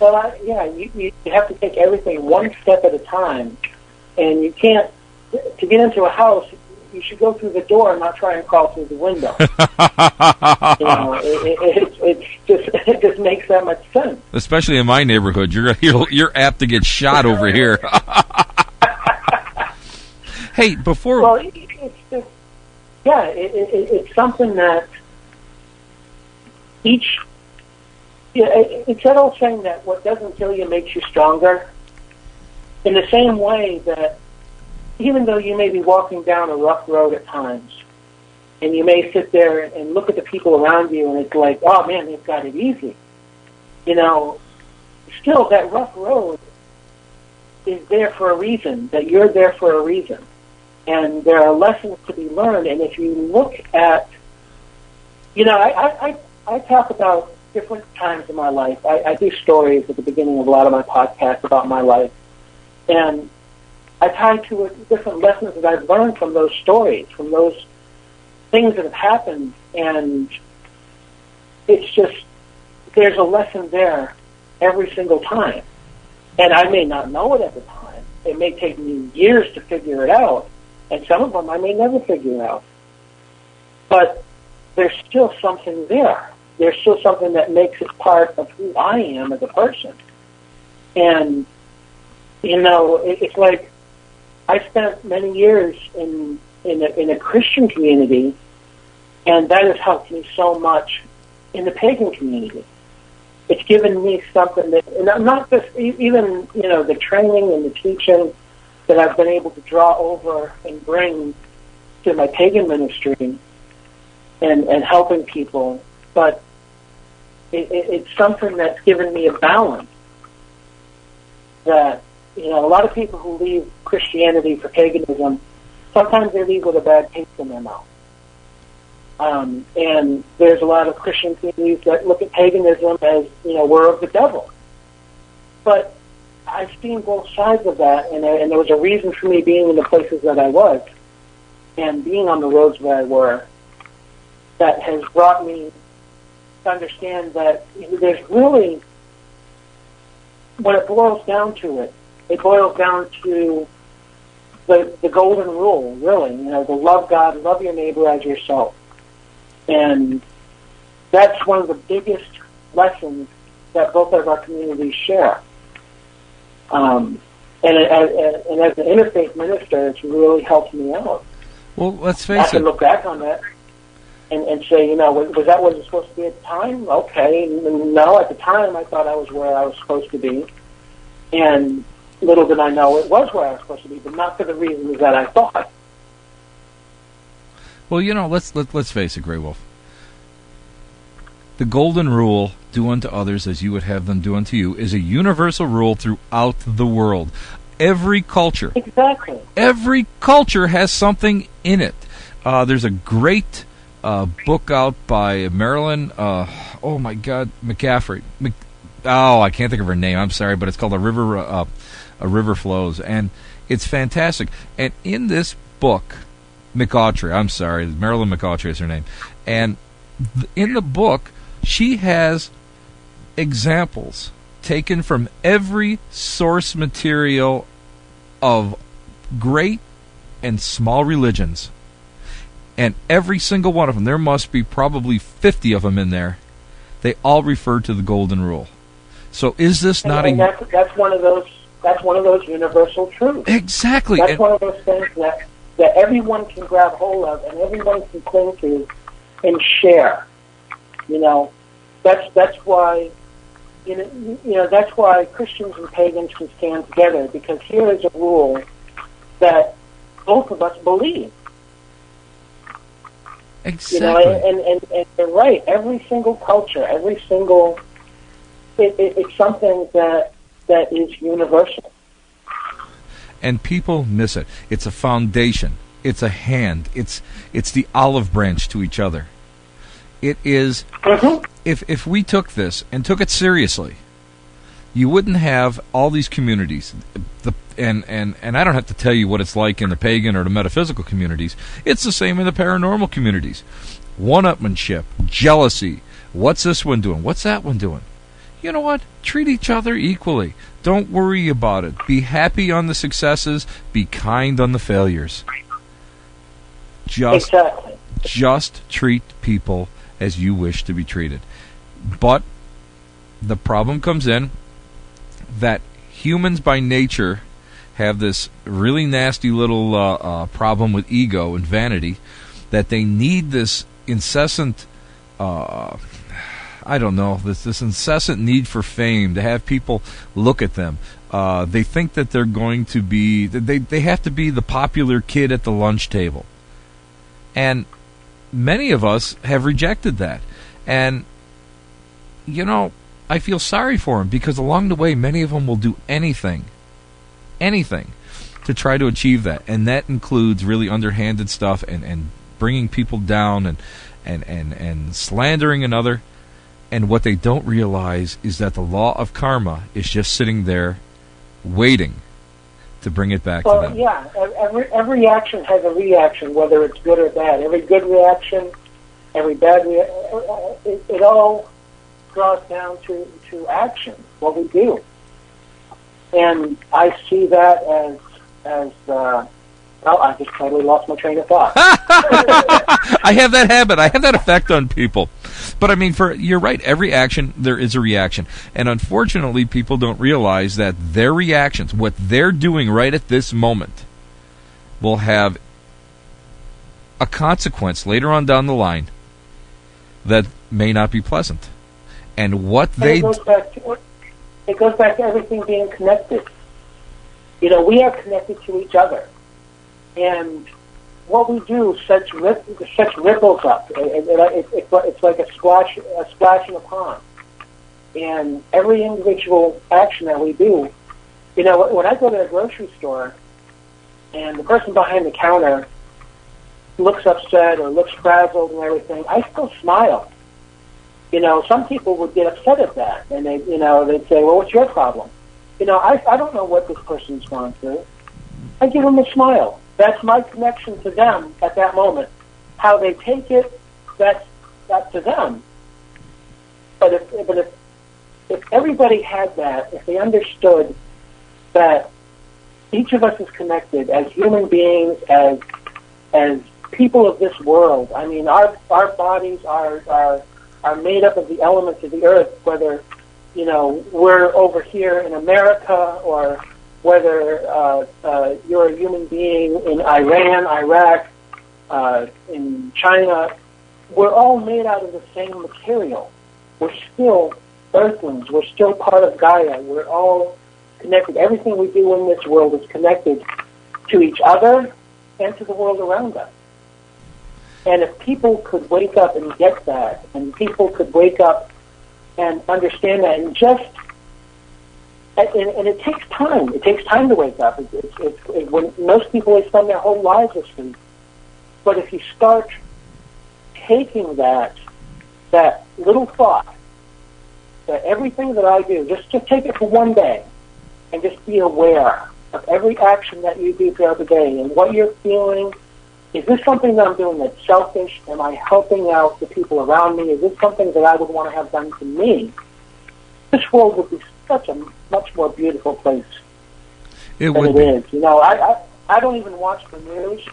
Well, I, yeah, you, you have to take everything one step at a time, and you can't. To get into a house, you should go through the door and not try and crawl through the window. you know, it, it, it, it's just it just makes that much sense. Especially in my neighborhood, you're you're, you're apt to get shot over here. hey, before well, it, it's just yeah, it, it, it's something that each yeah, it's that old saying that what doesn't kill you makes you stronger. In the same way that even though you may be walking down a rough road at times, and you may sit there and look at the people around you, and it's like, oh man, they've got it easy. You know, still that rough road is there for a reason. That you're there for a reason, and there are lessons to be learned. And if you look at, you know, I I, I, I talk about different times in my life. I, I do stories at the beginning of a lot of my podcasts about my life, and I tie to it different lessons that I've learned from those stories, from those things that have happened, and it's just there's a lesson there every single time. And I may not know it at the time. It may take me years to figure it out, and some of them I may never figure out. But there's still something there. There's still something that makes it part of who I am as a person. And you know, it, it's like I spent many years in in a, in a Christian community, and that has helped me so much in the pagan community. It's given me something that, and I'm not just even you know the training and the teaching that I've been able to draw over and bring to my pagan ministry and and helping people, but it, it, it's something that's given me a balance that you know, a lot of people who leave Christianity for paganism, sometimes they leave with a bad taste in their mouth. Um, and there's a lot of Christian communities that look at paganism as, you know, we're of the devil. But I've seen both sides of that, and, and there was a reason for me being in the places that I was and being on the roads where I were that has brought me to understand that there's really, when it boils down to it, it boils down to the the golden rule, really. You know, to love God, love your neighbor as yourself, and that's one of the biggest lessons that both of our communities share. Um, and, and, and as an interfaith minister, it's really helped me out. Well, let's face it I can look back on that and, and say, you know, was, was that what it was supposed to be at the time? Okay, no, at the time I thought I was where I was supposed to be, and little did I know it was where I was supposed to be, but not for the reasons that I thought. Well, you know, let's let, let's face it, Grey Wolf. The golden rule, do unto others as you would have them do unto you, is a universal rule throughout the world. Every culture, Exactly. every culture has something in it. Uh, there's a great uh, book out by Marilyn. Uh, oh my God, McCaffrey. Mc, oh, I can't think of her name. I'm sorry, but it's called a river. Uh, a river flows, and it's fantastic. And in this book, McAutry. I'm sorry, Marilyn McAutry is her name, and th- in the book, she has examples taken from every source material of great and small religions. And every single one of them, there must be probably 50 of them in there, they all refer to the Golden Rule. So is this And, not and a. that's, that's one of those that's one of those universal truths. Exactly. That's And- one of those things that that everyone can grab hold of and everyone can cling to and share. You know, that's that's why you know you know that's why Christians and pagans can stand together because here is a rule that both of us believe. Exactly. You know, and, and, and you're right. Every single culture, every single, it, it, it's something that that is universal. and people miss it. It's a foundation. It's a hand. It's it's the olive branch to each other. It is- mm-hmm. if if we took this and took it seriously, you wouldn't have all these communities. The and and and I don't have to tell you what it's like in the pagan or the metaphysical communities. It's the same in the paranormal communities. One-upmanship, jealousy. What's this one doing? What's that one doing? you know what? Treat each other equally. Don't worry about it. Be happy on the successes. Be kind on the failures. Just, Exactly. just treat people as you wish to be treated. But the problem comes in that humans by nature have this really nasty little uh, uh, problem with ego and vanity that they need this incessant uh, I don't know this this incessant need for fame to have people look at them. Uh, they think that they're going to be they they have to be the popular kid at the lunch table, and many of us have rejected that. And you know, I feel sorry for them because along the way, many of them will do anything, anything, to try to achieve that, and that includes really underhanded stuff and and bringing people down and and and and slandering another. And what they don't realize is that the law of karma is just sitting there, waiting to bring it back to Well, them. yeah, every every action has a reaction, whether it's good or bad. Every good reaction, every bad reaction, it, it all draws down to to action, what we do. And I see that as as uh, well. I just totally lost my train of thought. I have that habit. I have that effect on people. But I mean, for you're right. Every action there is a reaction, and unfortunately, people don't realize that their reactions, what they're doing right at this moment, will have a consequence later on down the line that may not be pleasant. And what And they it goes back to it goes back to everything being connected. You know, we are connected to each other, and what we do sets rip, sets ripples up. It, it, it, it, it's like a splash a splash in a pond, and every individual action that we do. You know, when I go to a grocery store, and the person behind the counter looks upset or looks frazzled and everything, I still smile you know, some people would get upset at that, and they, you know, they'd say, "Well, what's your problem?" You know, I, I don't know what this person's gone through. I give them a smile. That's my connection to them at that moment. How they take it, that's up to them. But if, but if, if everybody had that, if they understood that each of us is connected as human beings, as as people of this world. I mean, our our bodies are are are made up of the elements of the earth, whether you know we're over here in America or whether uh, uh, you're a human being in Iran, Iraq, uh, in China. We're all made out of the same material. We're still earthlings. We're still part of Gaia. We're all connected. Everything we do in this world is connected to each other and to the world around us. And if people could wake up and get that, and people could wake up and understand that, and just and, and it takes time. It takes time to wake up. It, it, it, it, when most people they spend their whole lives asleep. But if you start taking that that little thought, that everything that I do, just just take it for one day, and just be aware of every action that you do throughout the day and what you're feeling. Is this something that I'm doing that's selfish? Am I helping out the people around me? Is this something that I would want to have done to me? This world would be such a much more beautiful place It than would it be. is. You know, I, I I don't even watch the news,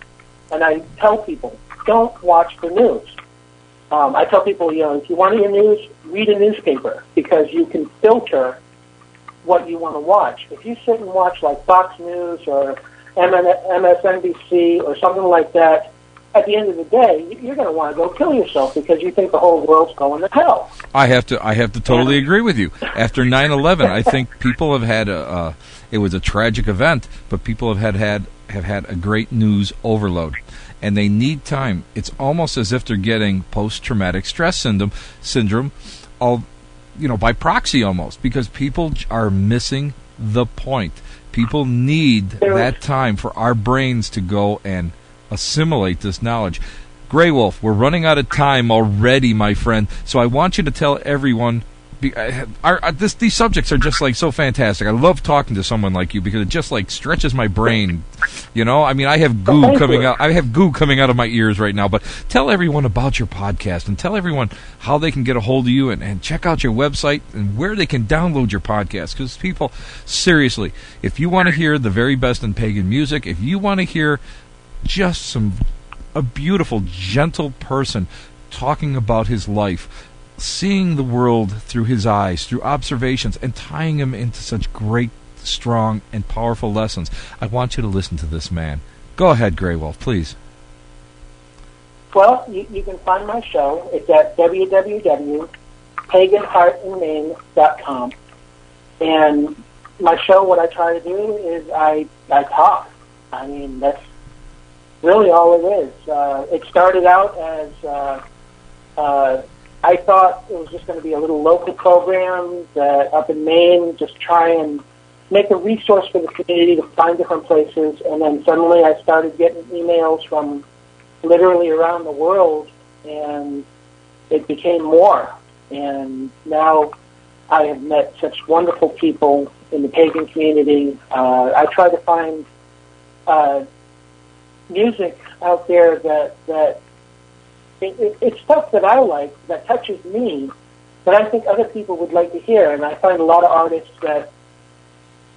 and I tell people don't watch the news. Um, I tell people, you know, if you want to hear news, read a newspaper because you can filter what you want to watch. If you sit and watch like Fox News or MSNBC or something like that, at the end of the day, you- you're going to want to go kill yourself because you think the whole world's going to hell. I have to. I have to totally agree with you. After 9/11, I think people have had a. Uh, it was a tragic event, but people have had had have had a great news overload, and they need time. It's almost as if they're getting post-traumatic stress syndrome syndrome, all you know, by proxy almost, because people are missing the point. People need that time for our brains to go and assimilate this knowledge. Grey Wolf, we're running out of time already, my friend. So I want you to tell everyone. Our, uh, this, these subjects are just like so fantastic. I love talking to someone like you because it just like stretches my brain. You know, I mean, I have goo thank coming you. out. I have goo coming out of my ears right now. But tell everyone about your podcast and tell everyone how they can get a hold of you and, and check out your website and where they can download your podcast. Because people, seriously, if you want to hear the very best in pagan music, if you want to hear just some a beautiful, gentle person talking about his life, seeing the world through his eyes, through observations, and tying him into such great, strong, and powerful lessons. I want you to listen to this man. Go ahead, Grey Wolf, please. Well, you, you can find my show. It's at www.paganheartandmain.com. And my show, what I try to do is I, I talk. I mean, that's really all it is. Uh, it started out as uh, uh, I thought it was just going to be a little local program that up in Maine, just try and make a resource for the community to find different places. And then suddenly I started getting emails from literally around the world, and it became more. And now I have met such wonderful people in the pagan community. Uh, I try to find uh, music out there that that it, it, it's stuff that I like that touches me that I think other people would like to hear. And I find a lot of artists that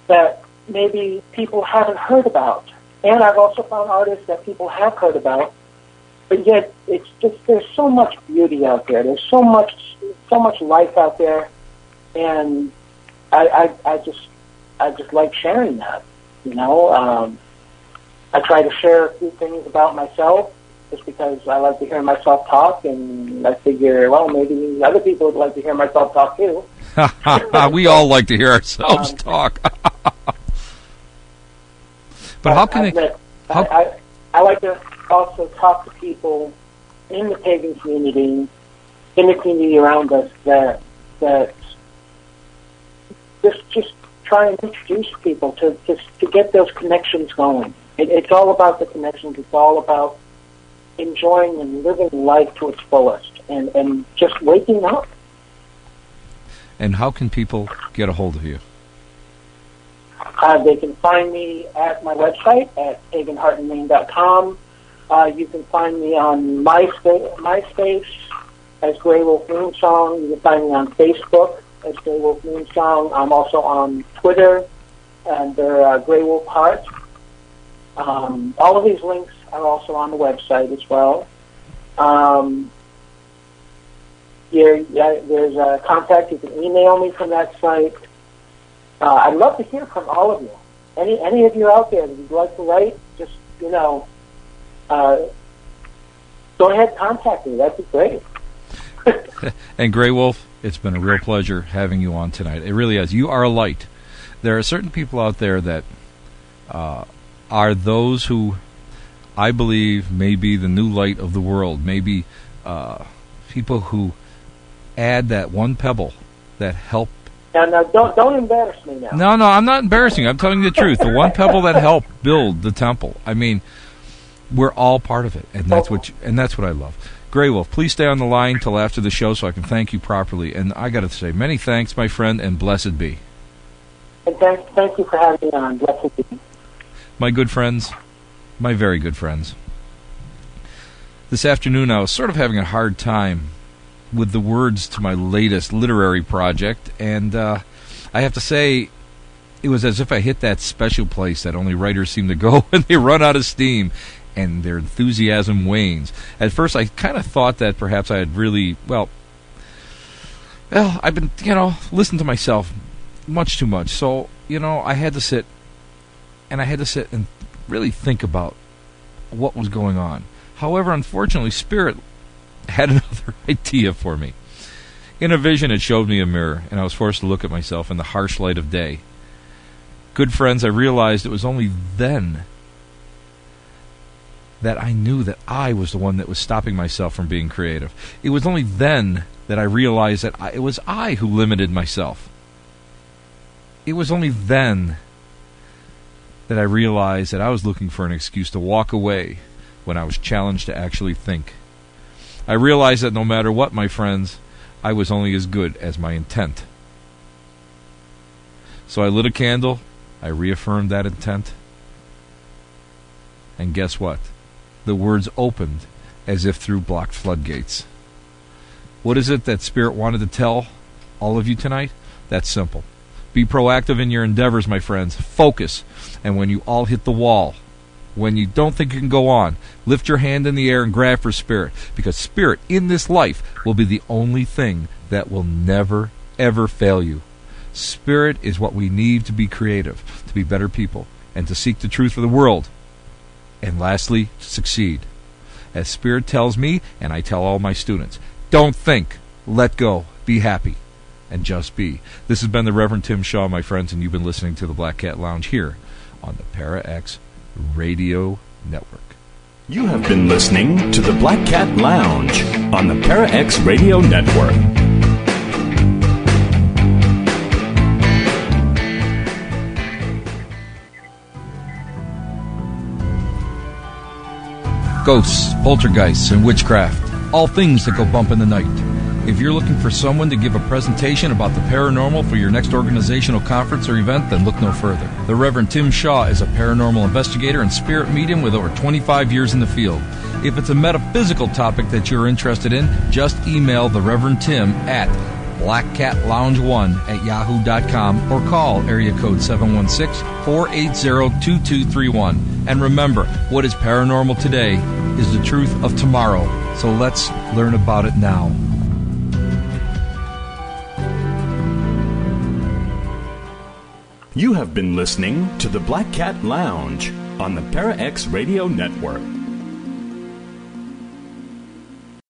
that maybe people haven't heard about. And I've also found artists that people have heard about, but yet it's just there's so much beauty out there. There's so much so much life out there, and I I, I just I just like sharing that. You know, um, I try to share a few things about myself just because I like to hear myself talk, and I figure, well, maybe other people would like to hear myself talk too. we all like to hear ourselves Um, talk. but how can I, that- how- I, I, I like to also talk to people in the pagan community, in the community around us that that just just try and introduce people to to, to get those connections going. It, it's all about the connections. It's all about enjoying and living life to its fullest, and and just waking up. And how can people get a hold of you? Uh, they can find me at my website at paganheartandmain.com. Uh, you can find me on MySpace, MySpace as Grey Wolf Moonsong. You can find me on Facebook as Grey Wolf Moonsong. I'm also on Twitter under uh, Grey Wolf Heart. Um, all of these links are also on the website as well. Um, yeah, yeah, there's a contact. You can email me from that site. Uh, I'd love to hear from all of you. Any any of you out there that would like to write, just you know, uh, go ahead, contact me. That'd be great. And Grey Wolf, it's been a real pleasure having you on tonight. It really is. You are a light. There are certain people out there that uh, are those who I believe may be the new light of the world. Maybe uh, people who add that one pebble that help. Now, now, don't don't embarrass me now. No, no, I'm not embarrassing. I'm telling you the truth. The one pebble that helped build the temple. I mean, we're all part of it, and that's what you, and that's what I love. Grey Wolf, please stay on the line till after the show so I can thank you properly. And I got to say, many thanks, my friend, and blessed be. And thank, thank you for having me on. Blessed be. My good friends, my very good friends. This afternoon, I was sort of having a hard time with the words to my latest literary project, and uh, I have to say, it was as if I hit that special place that only writers seem to go when they run out of steam and their enthusiasm wanes. At first, I kind of thought that perhaps I had really, well, well, I've been, you know, listening to myself much too much. So, you know, I had to sit and I had to sit and really think about what was going on. However, unfortunately, Spirit had another idea for me. In a vision, it showed me a mirror, and I was forced to look at myself in the harsh light of day. Good friends, I realized it was only then that I knew that I was the one that was stopping myself from being creative. It was only then that I realized that I, it was I who limited myself. It was only then that I realized that I was looking for an excuse to walk away when I was challenged to actually think. I realized that no matter what, my friends, I was only as good as my intent. So I lit a candle, I reaffirmed that intent, and guess what? the words opened as if through blocked floodgates. What is it that Spirit wanted to tell all of you tonight? That's simple. Be proactive in your endeavors, my friends. Focus. And when you all hit the wall, when you don't think you can go on, lift your hand in the air and grab for Spirit. Because Spirit in this life will be the only thing that will never, ever fail you. Spirit is what we need to be creative, to be better people, and to seek the truth for the world and lastly, succeed. As Spirit tells me, and I tell all my students, don't think, let go, be happy, and just be. This has been the Reverend Tim Shaw, my friends, and you've been listening to the Black Cat Lounge here on the Para-X Radio Network. You have been listening to the Black Cat Lounge on the Para-X Radio Network. ghosts, poltergeists, and witchcraft. All things that go bump in the night. If you're looking for someone to give a presentation about the paranormal for your next organizational conference or event, then look no further. The Reverend Tim Shaw is a paranormal investigator and spirit medium with over 25 years in the field. If it's a metaphysical topic that you're interested in, just email the Reverend Tim at blackcatlounge1 at yahoo.com or call area code 716-480-2231. And remember, what is paranormal today is the truth of tomorrow. So let's learn about it now. You have been listening to the Black Cat Lounge on the Para-X Radio Network.